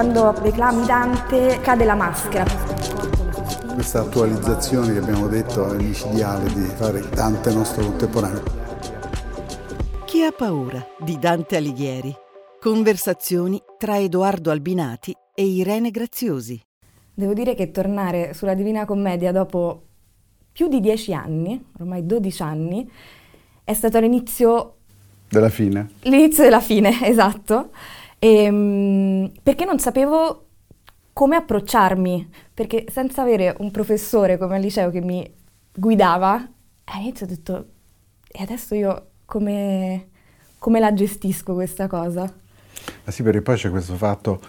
Quando reclami Dante cade la maschera. Questa attualizzazione che abbiamo detto è micidiale di fare Dante nostro contemporaneo. Chi ha paura di Dante Alighieri? Conversazioni tra Edoardo Albinati e Irene Graziosi. Devo dire che tornare sulla Divina Commedia dopo più di dieci anni, ormai 12 anni, è stato l'inizio... Della fine. L'inizio della fine, esatto. E, ehm, perché non sapevo come approcciarmi, perché senza avere un professore come al liceo che mi guidava, all'inizio ho detto, e adesso io come, come la gestisco questa cosa? Ma sì, perché poi c'è questo fatto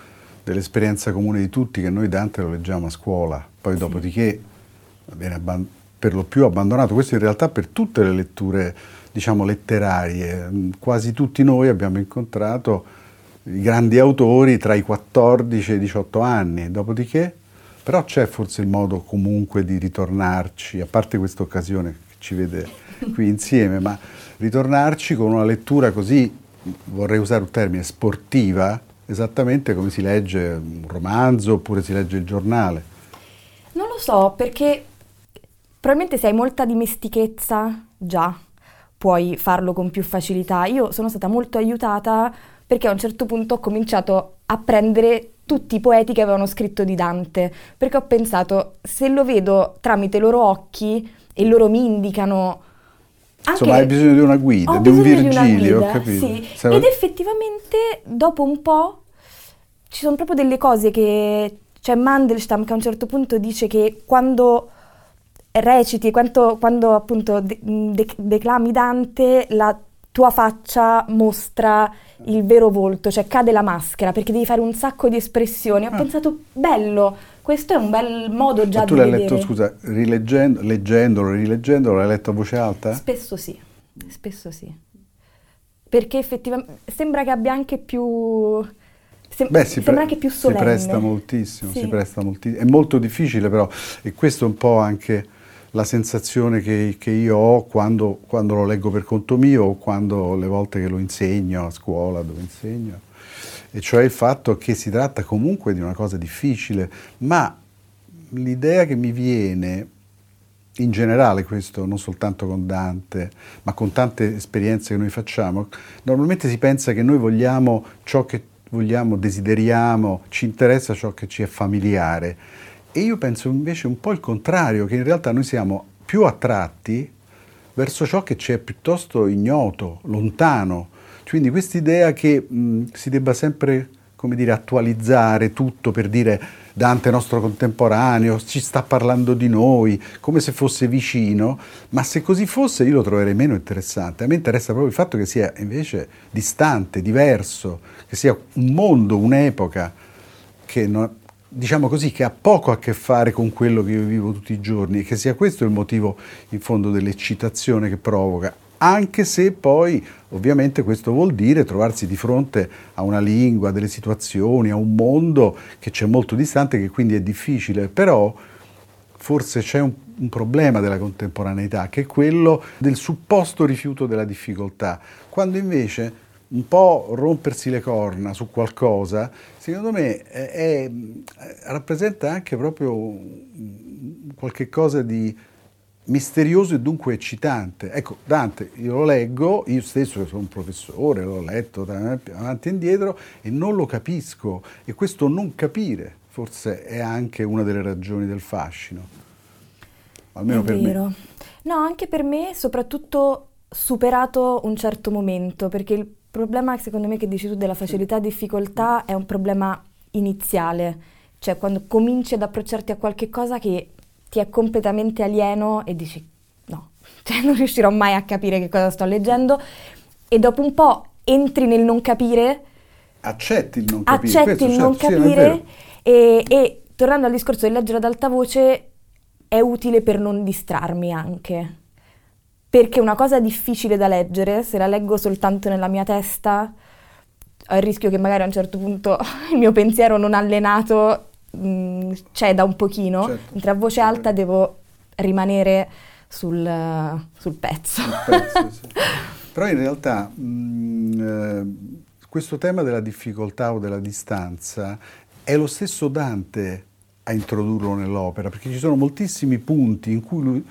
dell'esperienza comune di tutti che noi Dante lo leggiamo a scuola, poi sì. dopodiché viene abband- per lo più abbandonato, questo in realtà per tutte le letture diciamo letterarie, quasi tutti noi abbiamo incontrato grandi autori tra i 14 e i 18 anni, dopodiché però c'è forse il modo comunque di ritornarci, a parte questa occasione che ci vede qui insieme, ma ritornarci con una lettura così, vorrei usare un termine, sportiva, esattamente come si legge un romanzo oppure si legge il giornale. Non lo so, perché probabilmente se hai molta dimestichezza già puoi farlo con più facilità. Io sono stata molto aiutata perché a un certo punto ho cominciato a prendere tutti i poeti che avevano scritto di Dante, perché ho pensato, se lo vedo tramite i loro occhi e loro mi indicano... Insomma, hai bisogno di una guida, di un Virgilio, ho capito. Sì. Sarà... Ed effettivamente, dopo un po', ci sono proprio delle cose che... C'è Mandelstam che a un certo punto dice che quando reciti, quando, quando appunto de- de- declami Dante, la tua faccia mostra il vero volto, cioè cade la maschera perché devi fare un sacco di espressioni. Ho ah. pensato, bello, questo è un bel modo già Ma di vedere. Tu l'hai letto, scusa, rileggendo, leggendolo, rileggendolo, l'hai letto a voce alta? Spesso sì, spesso sì. Perché effettivamente sembra che abbia anche più... Sem- Beh, si sembra pre- anche più solenne. Si presta moltissimo, sì. si presta moltissimo. È molto difficile però, e questo è un po' anche la sensazione che, che io ho quando, quando, lo leggo per conto mio o quando le volte che lo insegno a scuola dove insegno, e cioè il fatto che si tratta comunque di una cosa difficile, ma l'idea che mi viene in generale questo, non soltanto con Dante, ma con tante esperienze che noi facciamo, normalmente si pensa che noi vogliamo ciò che vogliamo, desideriamo, ci interessa ciò che ci è familiare e io penso invece un po' il contrario, che in realtà noi siamo più attratti verso ciò che ci è piuttosto ignoto, lontano. Quindi quest'idea che mh, si debba sempre, come dire, attualizzare tutto per dire Dante è nostro contemporaneo, ci sta parlando di noi, come se fosse vicino, ma se così fosse io lo troverei meno interessante. A me interessa proprio il fatto che sia invece distante, diverso, che sia un mondo, un'epoca che non, diciamo così, che ha poco a che fare con quello che io vivo tutti i giorni e che sia questo il motivo in fondo dell'eccitazione che provoca, anche se poi ovviamente questo vuol dire trovarsi di fronte a una lingua, a delle situazioni, a un mondo che c'è molto distante, che quindi è difficile, però forse c'è un, un problema della contemporaneità, che è quello del supposto rifiuto della difficoltà, quando invece un po' rompersi le corna su qualcosa, secondo me è, è, rappresenta anche proprio qualche cosa di misterioso e dunque eccitante. Ecco, Dante, io lo leggo, io stesso che sono un professore, l'ho letto avanti e indietro e non lo capisco e questo non capire forse è anche una delle ragioni del fascino. Almeno è per vero. me. No, anche per me, soprattutto superato un certo momento, perché il problema, secondo me, che dici tu della facilità e difficoltà è un problema iniziale, cioè quando cominci ad approcciarti a qualche cosa che ti è completamente alieno e dici no, cioè non riuscirò mai a capire che cosa sto leggendo e dopo un po' entri nel non capire. Accetti il non capire. Accetti il non certo, capire sì, e, e tornando al discorso di leggere ad alta voce è utile per non distrarmi anche perché una cosa difficile da leggere, se la leggo soltanto nella mia testa, ho il rischio che magari a un certo punto il mio pensiero non allenato mh, mm, ceda un pochino, certo. mentre a voce alta devo rimanere sul, sul pezzo. pezzo sì. Però in realtà mh, mm, eh, questo tema della difficoltà o della distanza è lo stesso Dante a introdurlo nell'opera, perché ci sono moltissimi punti in cui lui,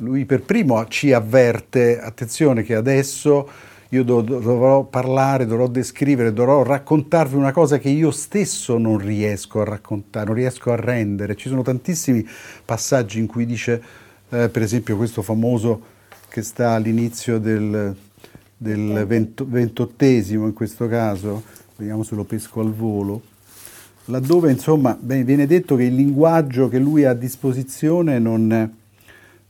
lui per primo ci avverte, attenzione che adesso io do, dovrò parlare, dovrò descrivere, dovrò raccontarvi una cosa che io stesso non riesco a raccontare, non riesco a rendere. Ci sono tantissimi passaggi in cui dice, eh, per esempio questo famoso che sta all'inizio del, del vento, ventottesimo in questo caso, vediamo se lo pesco al volo, laddove insomma viene detto che il linguaggio che lui ha a disposizione non,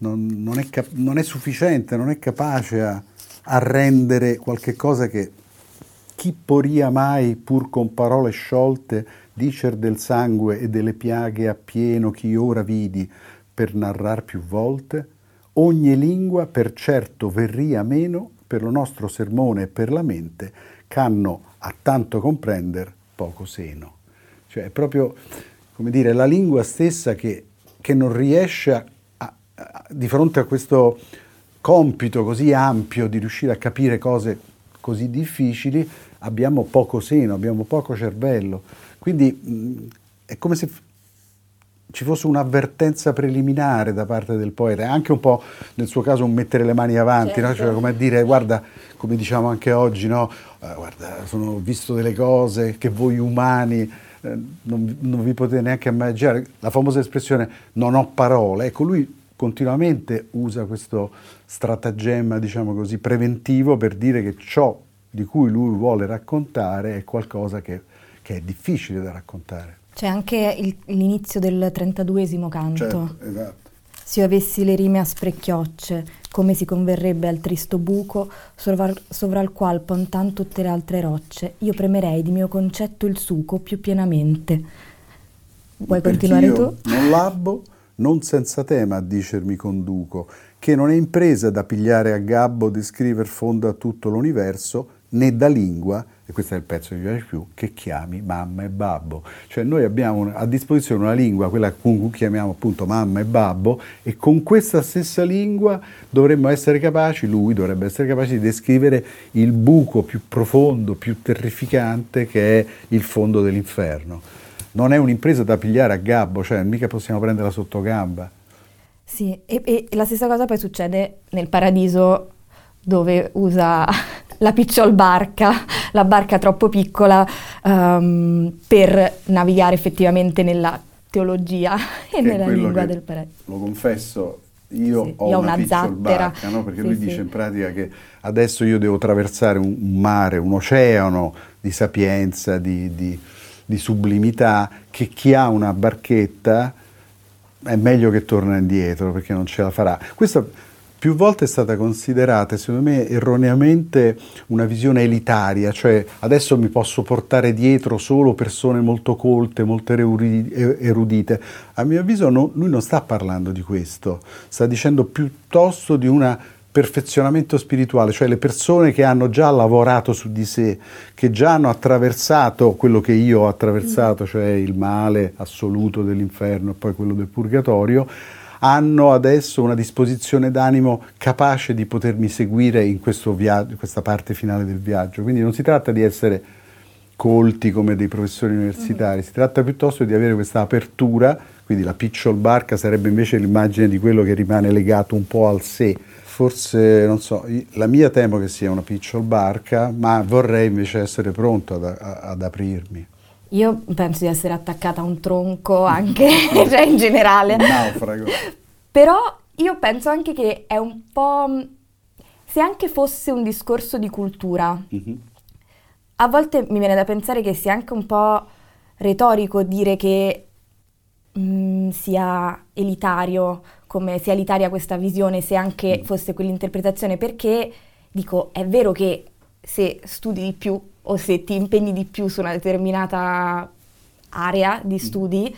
non, non, è, cap- non è, sufficiente, non è capace a, a rendere qualche cosa che chi poria mai pur con parole sciolte dicer del sangue e delle piaghe a pieno chi ora vidi per narrar più volte? Ogni lingua per certo verria meno per lo nostro sermone e per la mente, c'hanno a tanto comprender poco seno. Cioè è proprio, come dire, la lingua stessa che, che non riesce a, di fronte a questo compito così ampio di riuscire a capire cose così difficili, abbiamo poco seno, abbiamo poco cervello. Quindi mh, è come se ci fosse un'avvertenza preliminare da parte del poeta, anche un po' nel suo caso un mettere le mani avanti, certo. no? cioè, come a dire guarda, come diciamo anche oggi, no? Uh, guarda, sono, visto delle cose che voi umani eh, non, non, vi potete neanche immaginare, la famosa espressione non ho parole, ecco lui continuamente usa questo stratagemma, diciamo così, preventivo per dire che ciò di cui lui vuole raccontare è qualcosa che, che è difficile da raccontare. C'è anche il, l'inizio del 32esimo canto. Certo, esatto. Se io avessi le rime a sprecchiocce, come si converrebbe al tristo buco sovra, sovra il qual pontan tutte le altre rocce, io premerei di mio concetto il suco più pienamente. Vuoi Perché continuare tu? Non labbo, non senza tema a dicermi conduco, che non è impresa da pigliare a gabbo di scriver fondo a tutto l'universo, né da lingua, e questo è il pezzo che mi piace più, che chiami mamma e babbo. Cioè noi abbiamo a disposizione una lingua, quella con cui chiamiamo appunto mamma e babbo, e con questa stessa lingua dovremmo essere capaci, lui dovrebbe essere capace di descrivere il buco più profondo, più terrificante che è il fondo dell'inferno. Non è un'impresa da pigliare a gabbo, cioè mica possiamo prenderla sotto gamba. Sì, e, e la stessa cosa poi succede nel paradiso dove usa la picciol barca, la barca troppo piccola um, per navigare effettivamente nella teologia e nella lingua del paradiso. Lo confesso, io sì, ho, io una, una zattera. Barca, no? perché sì, lui sì. dice in pratica che adesso io devo attraversare un, un mare, un oceano di sapienza, di, di, di, sublimità, che chi ha una barchetta è meglio che torna indietro perché non ce la farà. Questo più volte è stata considerata, secondo me erroneamente, una visione elitaria, cioè adesso mi posso portare dietro solo persone molto colte, molto erudite. A mio avviso no, lui non sta parlando di questo, sta dicendo piuttosto di un perfezionamento spirituale, cioè le persone che hanno già lavorato su di sé, che già hanno attraversato quello che io ho attraversato, cioè il male assoluto dell'inferno e poi quello del purgatorio, hanno adesso una disposizione d'animo capace di potermi seguire in viaggio, questa parte finale del viaggio. Quindi non si tratta di essere colti come dei professori universitari, mm-hmm. si tratta piuttosto di avere questa apertura, quindi la picciol barca sarebbe invece l'immagine di quello che rimane legato un po' al sé. Forse, non so, la mia temo che sia una picciol barca, ma vorrei invece essere pronto ad, ad aprirmi. Io penso di essere attaccata a un tronco anche, cioè in generale. Un naufrago. Però io penso anche che è un po'... Se anche fosse un discorso di cultura, mm-hmm. a volte mi viene da pensare che sia anche un po' retorico dire che mh, mm, sia elitario, come sia elitaria questa visione, se anche mm. fosse quell'interpretazione, perché dico, è vero che se studi di più o se ti impegni di più su una determinata area di mm. studi,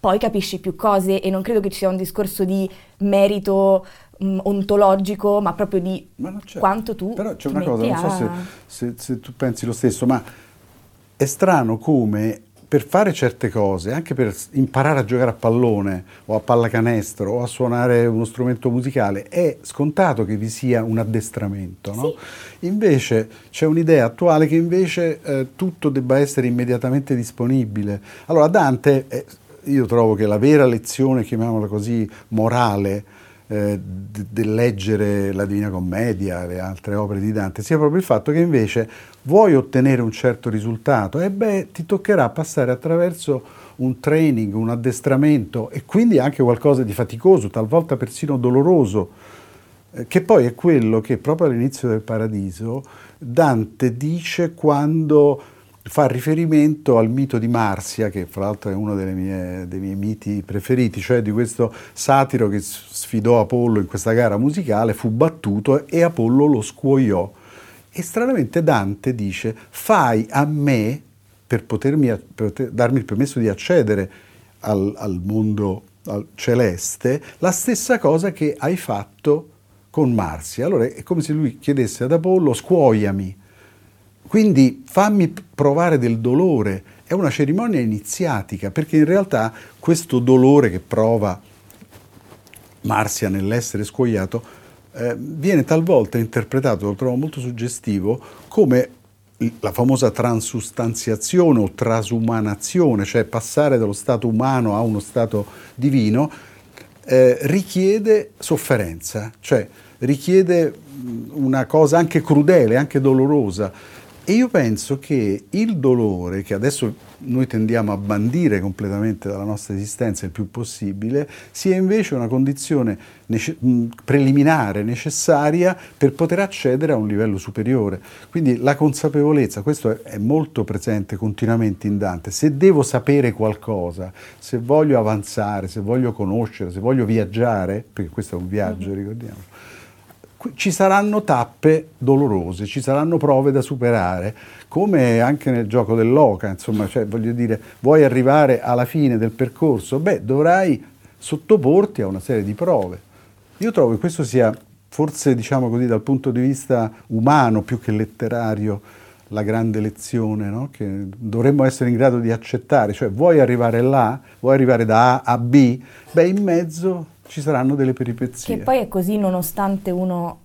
poi capisci più cose e non credo che ci sia un discorso di merito mh, ontologico, ma proprio di ma quanto tu... Però c'è una cosa, non so se, se, se tu pensi lo stesso, ma è strano come per fare certe cose, anche per imparare a giocare a pallone o a pallacanestro o a suonare uno strumento musicale, è scontato che vi sia un addestramento. No? Sì. Invece c'è un'idea attuale che invece eh, tutto debba essere immediatamente disponibile. Allora Dante, eh, io trovo che la vera lezione, chiamiamola così, morale, eh, del leggere la Divina Commedia, le altre opere di Dante, sia proprio il fatto che invece vuoi ottenere un certo risultato. E beh, ti toccherà passare attraverso un training, un addestramento e quindi anche qualcosa di faticoso, talvolta persino doloroso, eh, che poi è quello che proprio all'inizio del Paradiso Dante dice quando fa riferimento al mito di Marsia, che fra l'altro è uno mie, dei miei miti preferiti, cioè di questo satiro che sfidò Apollo in questa gara musicale, fu battuto e Apollo lo scuoiò. E stranamente Dante dice, fai a me, per, potermi, per darmi il permesso di accedere al, al mondo al celeste, la stessa cosa che hai fatto con Marsia. Allora è come se lui chiedesse ad Apollo, scuoiami quindi fammi provare del dolore, è una cerimonia iniziatica, perché in realtà questo dolore che prova Marsia nell'essere scuoiato eh, viene talvolta interpretato, lo trovo molto suggestivo, come la famosa transustanziazione o trasumanazione, cioè passare dallo stato umano a uno stato divino, eh, richiede sofferenza, cioè richiede una cosa anche crudele, anche dolorosa. E io penso che il dolore, che adesso noi tendiamo a bandire completamente dalla nostra esistenza il più possibile, sia invece una condizione nece- preliminare, necessaria per poter accedere a un livello superiore. Quindi la consapevolezza, questo è, molto presente continuamente in Dante, se devo sapere qualcosa, se voglio avanzare, se voglio conoscere, se voglio viaggiare, perché questo è un viaggio, mm-hmm. ricordiamo ci saranno tappe dolorose, ci saranno prove da superare, come anche nel gioco dell'oca, insomma, cioè, voglio dire, vuoi arrivare alla fine del percorso, beh, dovrai sottoporti a una serie di prove. Io trovo che questo sia, forse diciamo così, dal punto di vista umano più che letterario, la grande lezione no? che dovremmo essere in grado di accettare, cioè vuoi arrivare là, vuoi arrivare da A a B, beh in mezzo ci saranno delle peripezie. Che poi è così nonostante uno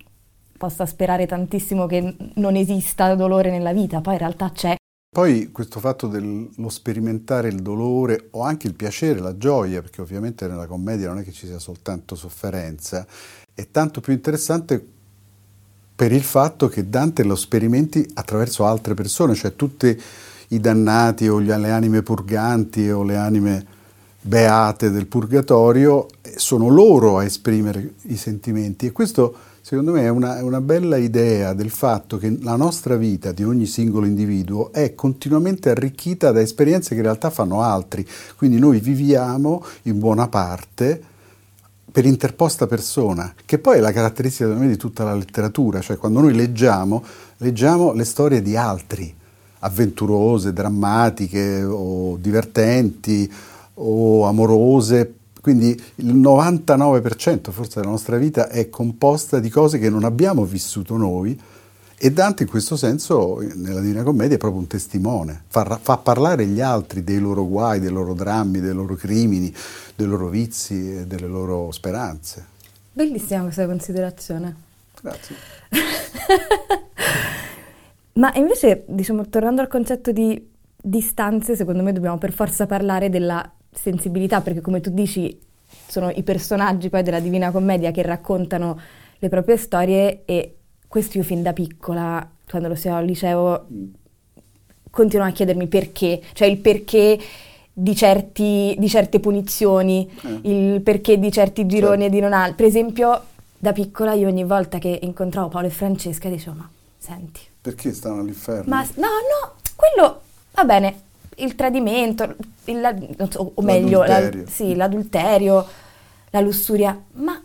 possa sperare tantissimo che non esista dolore nella vita, poi in realtà c'è. Poi questo fatto dello sperimentare il dolore o anche il piacere, la gioia, perché ovviamente nella commedia non è che ci sia soltanto sofferenza, è tanto più interessante per il fatto che Dante lo sperimenti attraverso altre persone, cioè tutti i dannati o le anime purganti o le anime beate del purgatorio, sono loro a esprimere i sentimenti. E questo secondo me è una, una, bella idea del fatto che la nostra vita di ogni singolo individuo è continuamente arricchita da esperienze che in realtà fanno altri, quindi noi viviamo in buona parte per interposta persona, che poi è la caratteristica me, di tutta la letteratura, cioè quando noi leggiamo, leggiamo le storie di altri, avventurose, drammatiche o divertenti o amorose, quindi il 99% forse della nostra vita è composta di cose che non abbiamo vissuto noi e Dante in questo senso nella Divina Commedia è proprio un testimone, fa, fa, parlare gli altri dei loro guai, dei loro drammi, dei loro crimini, dei loro vizi e delle loro speranze. Bellissima questa considerazione. Grazie. Ma invece, diciamo, tornando al concetto di distanze, secondo me dobbiamo per forza parlare della sensibilità, perché come tu dici sono i personaggi poi della Divina Commedia che raccontano le proprie storie e questo io fin da piccola, quando lo sei al liceo, continuo a chiedermi perché, cioè il perché di, certi, di certe punizioni, eh. il perché di certi gironi certo. e di non altri. Per esempio, da piccola io ogni volta che incontravo Paolo e Francesca dicevo, ma senti... Perché stanno all'inferno? Ma no, no, quello va bene, il tradimento, il, so, o meglio, l'adulterio. La, sì, l'adulterio, la lussuria, ma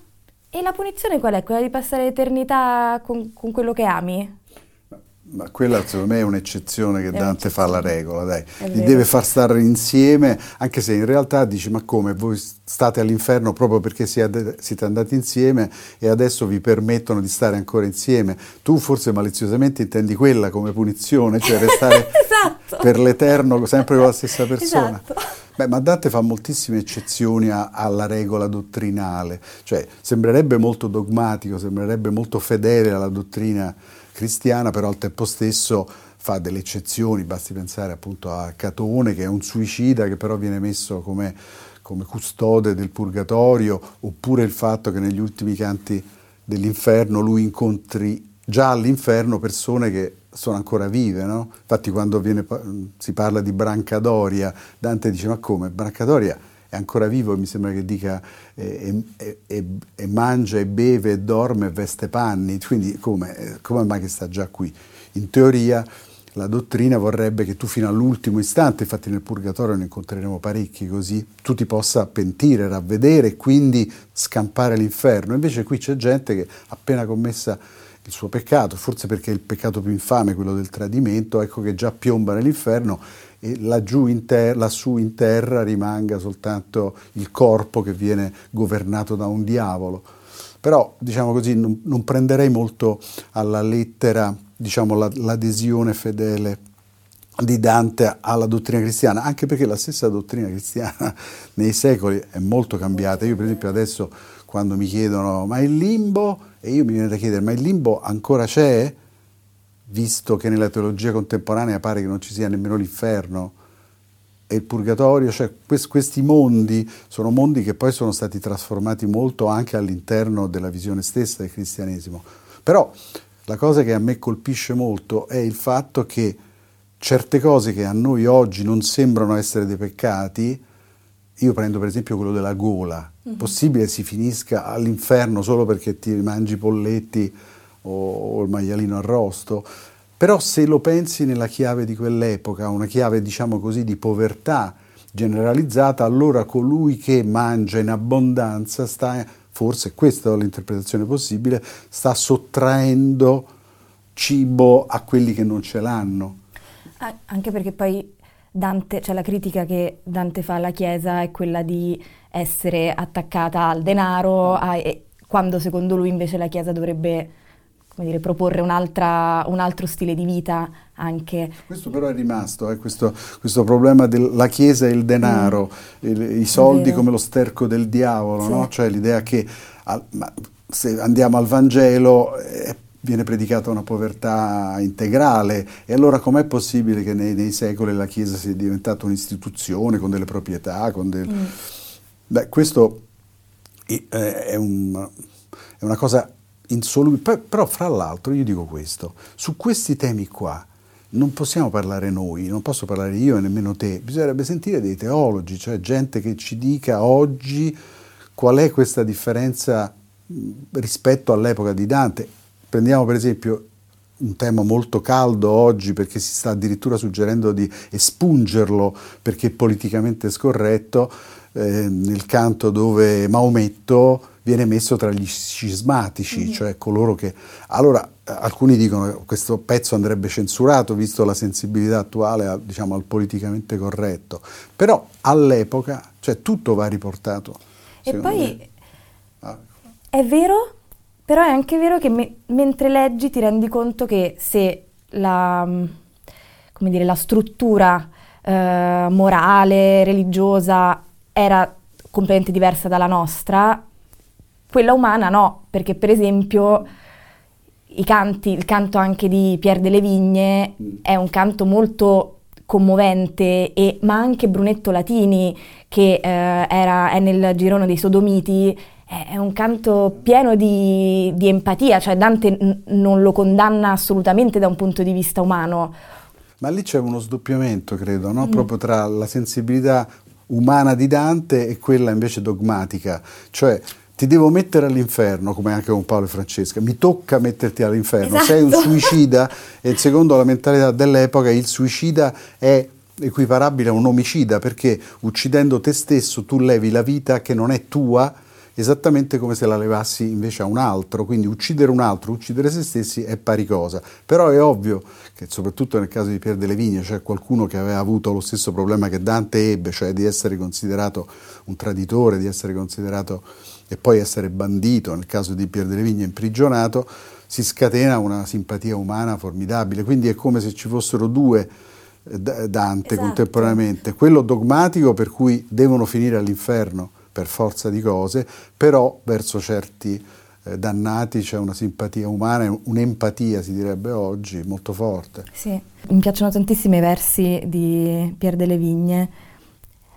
e la punizione qual è? Quella di passare l'eternità con, con quello che ami? Ma quella secondo me è un'eccezione che Dante fa alla regola, dai. Li deve far stare insieme, anche se in realtà dici ma come, voi state all'inferno proprio perché siete, siete andati insieme e adesso vi permettono di stare ancora insieme. Tu forse maliziosamente intendi quella come punizione, cioè restare esatto. per l'eterno sempre con la stessa persona. Esatto. Beh, ma Dante fa moltissime eccezioni a, alla regola dottrinale, cioè sembrerebbe molto dogmatico, sembrerebbe molto fedele alla dottrina cristiana, però al tempo stesso fa delle eccezioni, basti pensare appunto a Catone che è un suicida che però viene messo come, come custode del purgatorio, oppure il fatto che negli ultimi canti dell'inferno lui incontri già all'inferno persone che sono ancora vive, no? Infatti quando viene, si parla di Brancadoria, Dante dice ma come? Brancadoria è ancora vivo mi sembra che dica e, e, e, e, mangia e beve e dorme e veste panni, quindi come, come mai che sta già qui? In teoria la dottrina vorrebbe che tu fino all'ultimo istante, infatti nel purgatorio ne incontreremo parecchi così, tu ti possa pentire, ravvedere e quindi scampare l'inferno. Invece qui c'è gente che appena commessa il suo peccato, forse perché è il peccato più infame, quello del tradimento, ecco che già piomba nell'inferno e laggiù in ter- lassù in terra rimanga soltanto il corpo che viene governato da un diavolo. Però, diciamo così, non, non prenderei molto alla lettera diciamo, la, l'adesione fedele di Dante alla dottrina cristiana, anche perché la stessa dottrina cristiana nei secoli è molto cambiata. Io per esempio adesso quando mi chiedono ma il limbo, e io mi viene da chiedere ma il limbo ancora c'è? Visto che nella teologia contemporanea pare che non ci sia nemmeno l'inferno e il purgatorio, cioè questi mondi sono mondi che poi sono stati trasformati molto anche all'interno della visione stessa del cristianesimo. Però la cosa che a me colpisce molto è il fatto che certe cose che a noi oggi non sembrano essere dei peccati, io prendo per esempio quello della gola, mm-hmm. possibile si finisca all'inferno solo perché ti mangi polletti o, il maialino arrosto, però se lo pensi nella chiave di quell'epoca, una chiave diciamo così di povertà generalizzata, allora colui che mangia in abbondanza sta, forse questa è l'interpretazione possibile, sta sottraendo cibo a quelli che non ce l'hanno. Anche perché poi Dante, cioè la critica che Dante fa alla Chiesa è quella di essere attaccata al denaro, a, quando secondo lui invece la Chiesa dovrebbe come dire, proporre un altro stile di vita anche. Questo però è rimasto, eh, questo, questo, problema della Chiesa e il denaro, mm. il, i soldi come lo sterco del diavolo, sì. no? cioè l'idea che al, se andiamo al Vangelo eh, viene predicata una povertà integrale e allora com'è possibile che nei, nei, secoli la Chiesa sia diventata un'istituzione con delle proprietà, con del... mm. Beh, questo è, è, un, è una cosa insolubile. Però fra l'altro io dico questo, su questi temi qua non possiamo parlare noi, non posso parlare io e nemmeno te, bisognerebbe sentire dei teologi, cioè gente che ci dica oggi qual è questa differenza rispetto all'epoca di Dante. Prendiamo per esempio un tema molto caldo oggi perché si sta addirittura suggerendo di espungerlo perché è politicamente scorretto, eh, nel canto dove Maometto viene messo tra gli scismatici, mm-hmm. cioè coloro che... Allora, alcuni dicono che questo pezzo andrebbe censurato visto la sensibilità attuale diciamo, al politicamente corretto, però all'epoca cioè, tutto va riportato. E poi ah. è vero, però è anche vero che me- mentre leggi ti rendi conto che se la, dire, la struttura eh, morale, religiosa era completamente diversa dalla nostra, quella umana no, perché per esempio canti, il canto anche di Pierre delle Vigne è un canto molto commovente, e, ma anche Brunetto Latini, che eh, era, è nel girone dei Sodomiti, è un canto pieno di, di empatia, cioè Dante n- non lo condanna assolutamente da un punto di vista umano. Ma lì c'è uno sdoppiamento, credo, no? mm. proprio tra la sensibilità umana di Dante e quella invece dogmatica. Cioè, ti devo mettere all'inferno, come anche con Paolo e Francesca, mi tocca metterti all'inferno, esatto. sei un suicida e secondo la mentalità dell'epoca il suicida è equiparabile a un omicida perché uccidendo te stesso tu levi la vita che non è tua esattamente come se la levassi invece a un altro, quindi uccidere un altro, uccidere se stessi è pari cosa. Però è ovvio che soprattutto nel caso di Pier delle Vigne c'è qualcuno che aveva avuto lo stesso problema che Dante ebbe, cioè di essere considerato un traditore, di essere considerato e poi essere bandito, nel caso di Pier delle Vigne imprigionato, si scatena una simpatia umana formidabile, quindi è come se ci fossero due eh, Dante esatto. contemporaneamente, quello dogmatico per cui devono finire all'inferno per forza di cose, però verso certi eh, dannati c'è una simpatia umana, un'empatia si direbbe oggi molto forte. Sì, mi piacciono tantissimo i versi di Pier delle Vigne.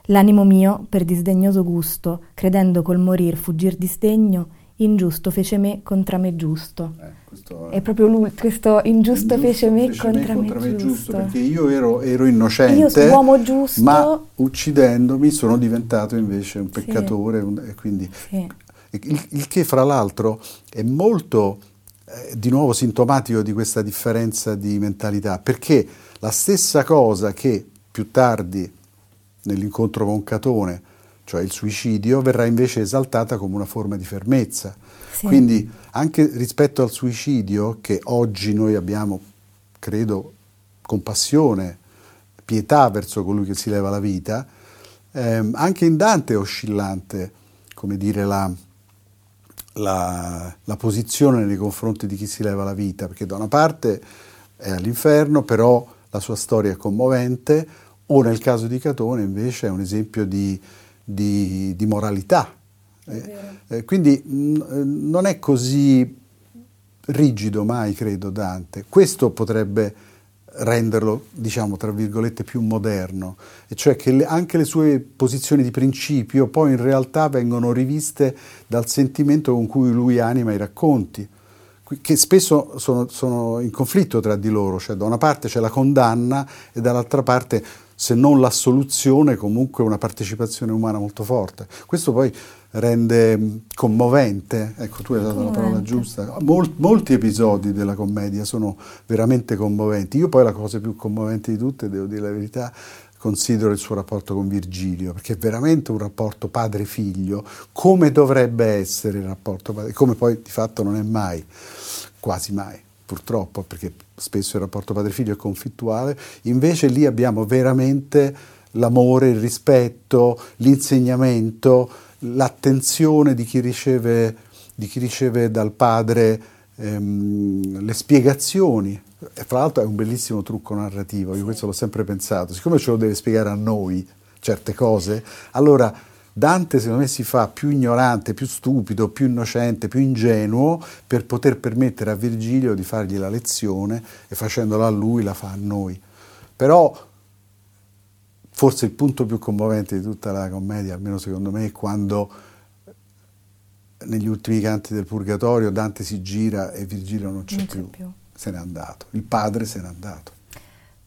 L'animo mio, per disdegnoso gusto, credendo col morir fuggir di sdegno, ingiusto fece me contra me giusto. Eh, è... è proprio lui, questo ingiusto, ingiusto fece me fece contra me, contra me giusto. giusto. Perché io ero, ero innocente, io uomo giusto, ma uccidendomi sono diventato invece un peccatore. Sì. Un, quindi, sì. il, il, che fra l'altro è molto, eh, di nuovo, sintomatico di questa differenza di mentalità, perché la stessa cosa che più tardi, nell'incontro con Catone, cioè il suicidio, verrà invece esaltata come una forma di fermezza. Sì. Quindi anche rispetto al suicidio, che oggi noi abbiamo, credo, compassione, pietà verso colui che si leva la vita, ehm, anche in Dante è oscillante, come dire, la, la, la posizione nei confronti di chi si leva la vita, perché da una parte è all'inferno, però la sua storia è commovente, o nel caso di Catone invece è un esempio di di, di moralità. Eh, eh, quindi mh, mm, non è così rigido mai, credo, Dante. Questo potrebbe renderlo, diciamo, tra virgolette, più moderno, e cioè che le, anche le sue posizioni di principio poi in realtà vengono riviste dal sentimento con cui lui anima i racconti, che spesso sono, sono in conflitto tra di loro, cioè da una parte c'è la condanna e dall'altra parte se non l'assoluzione, comunque una partecipazione umana molto forte. Questo poi rende commovente, ecco tu hai dato la parola giusta, Mol, molti episodi della commedia sono veramente commoventi. Io poi la cosa più commovente di tutte, devo dire la verità, considero il suo rapporto con Virgilio, perché è veramente un rapporto padre-figlio, come dovrebbe essere il rapporto padre, come poi di fatto non è mai, quasi mai purtroppo, perché spesso il rapporto padre-figlio è conflittuale, invece lì abbiamo veramente l'amore, il rispetto, l'insegnamento, l'attenzione di chi riceve, di chi riceve dal padre ehm, le spiegazioni. Fra l'altro è un bellissimo trucco narrativo, io questo l'ho sempre pensato, siccome ce lo deve spiegare a noi certe cose, allora Dante secondo me si fa più ignorante, più stupido, più innocente, più ingenuo per poter permettere a Virgilio di fargli la lezione e facendola a lui la fa a noi. Però forse il punto più commovente di tutta la commedia, almeno secondo me, è quando negli ultimi canti del Purgatorio Dante si gira e Virgilio non c'è, non più. più, se n'è andato, il padre se n'è andato.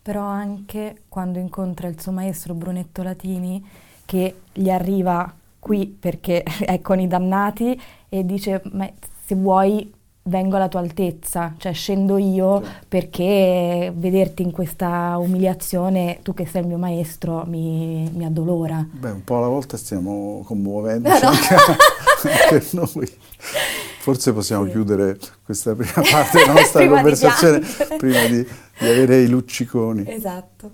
Però anche quando incontra il suo maestro Brunetto Latini, che gli arriva qui perché è con i dannati e dice ma se vuoi vengo alla tua altezza, cioè scendo io perché vederti in questa umiliazione, tu che sei il mio maestro, mi, mi addolora. Beh, un po' alla volta stiamo commuovendoci no, no. anche, noi. Forse possiamo sì. chiudere questa prima parte della nostra conversazione di prima di, di avere i lucciconi. Esatto.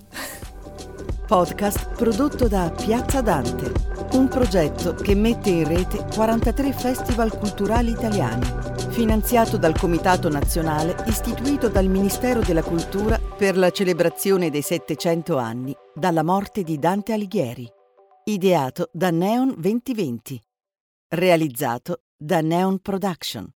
Podcast prodotto da Piazza Dante, un progetto che mette in rete 43 festival culturali italiani, finanziato dal Comitato Nazionale istituito dal Ministero della Cultura per la celebrazione dei 700 anni dalla morte di Dante Alighieri. Ideato da Neon 2020. Realizzato da Neon Production.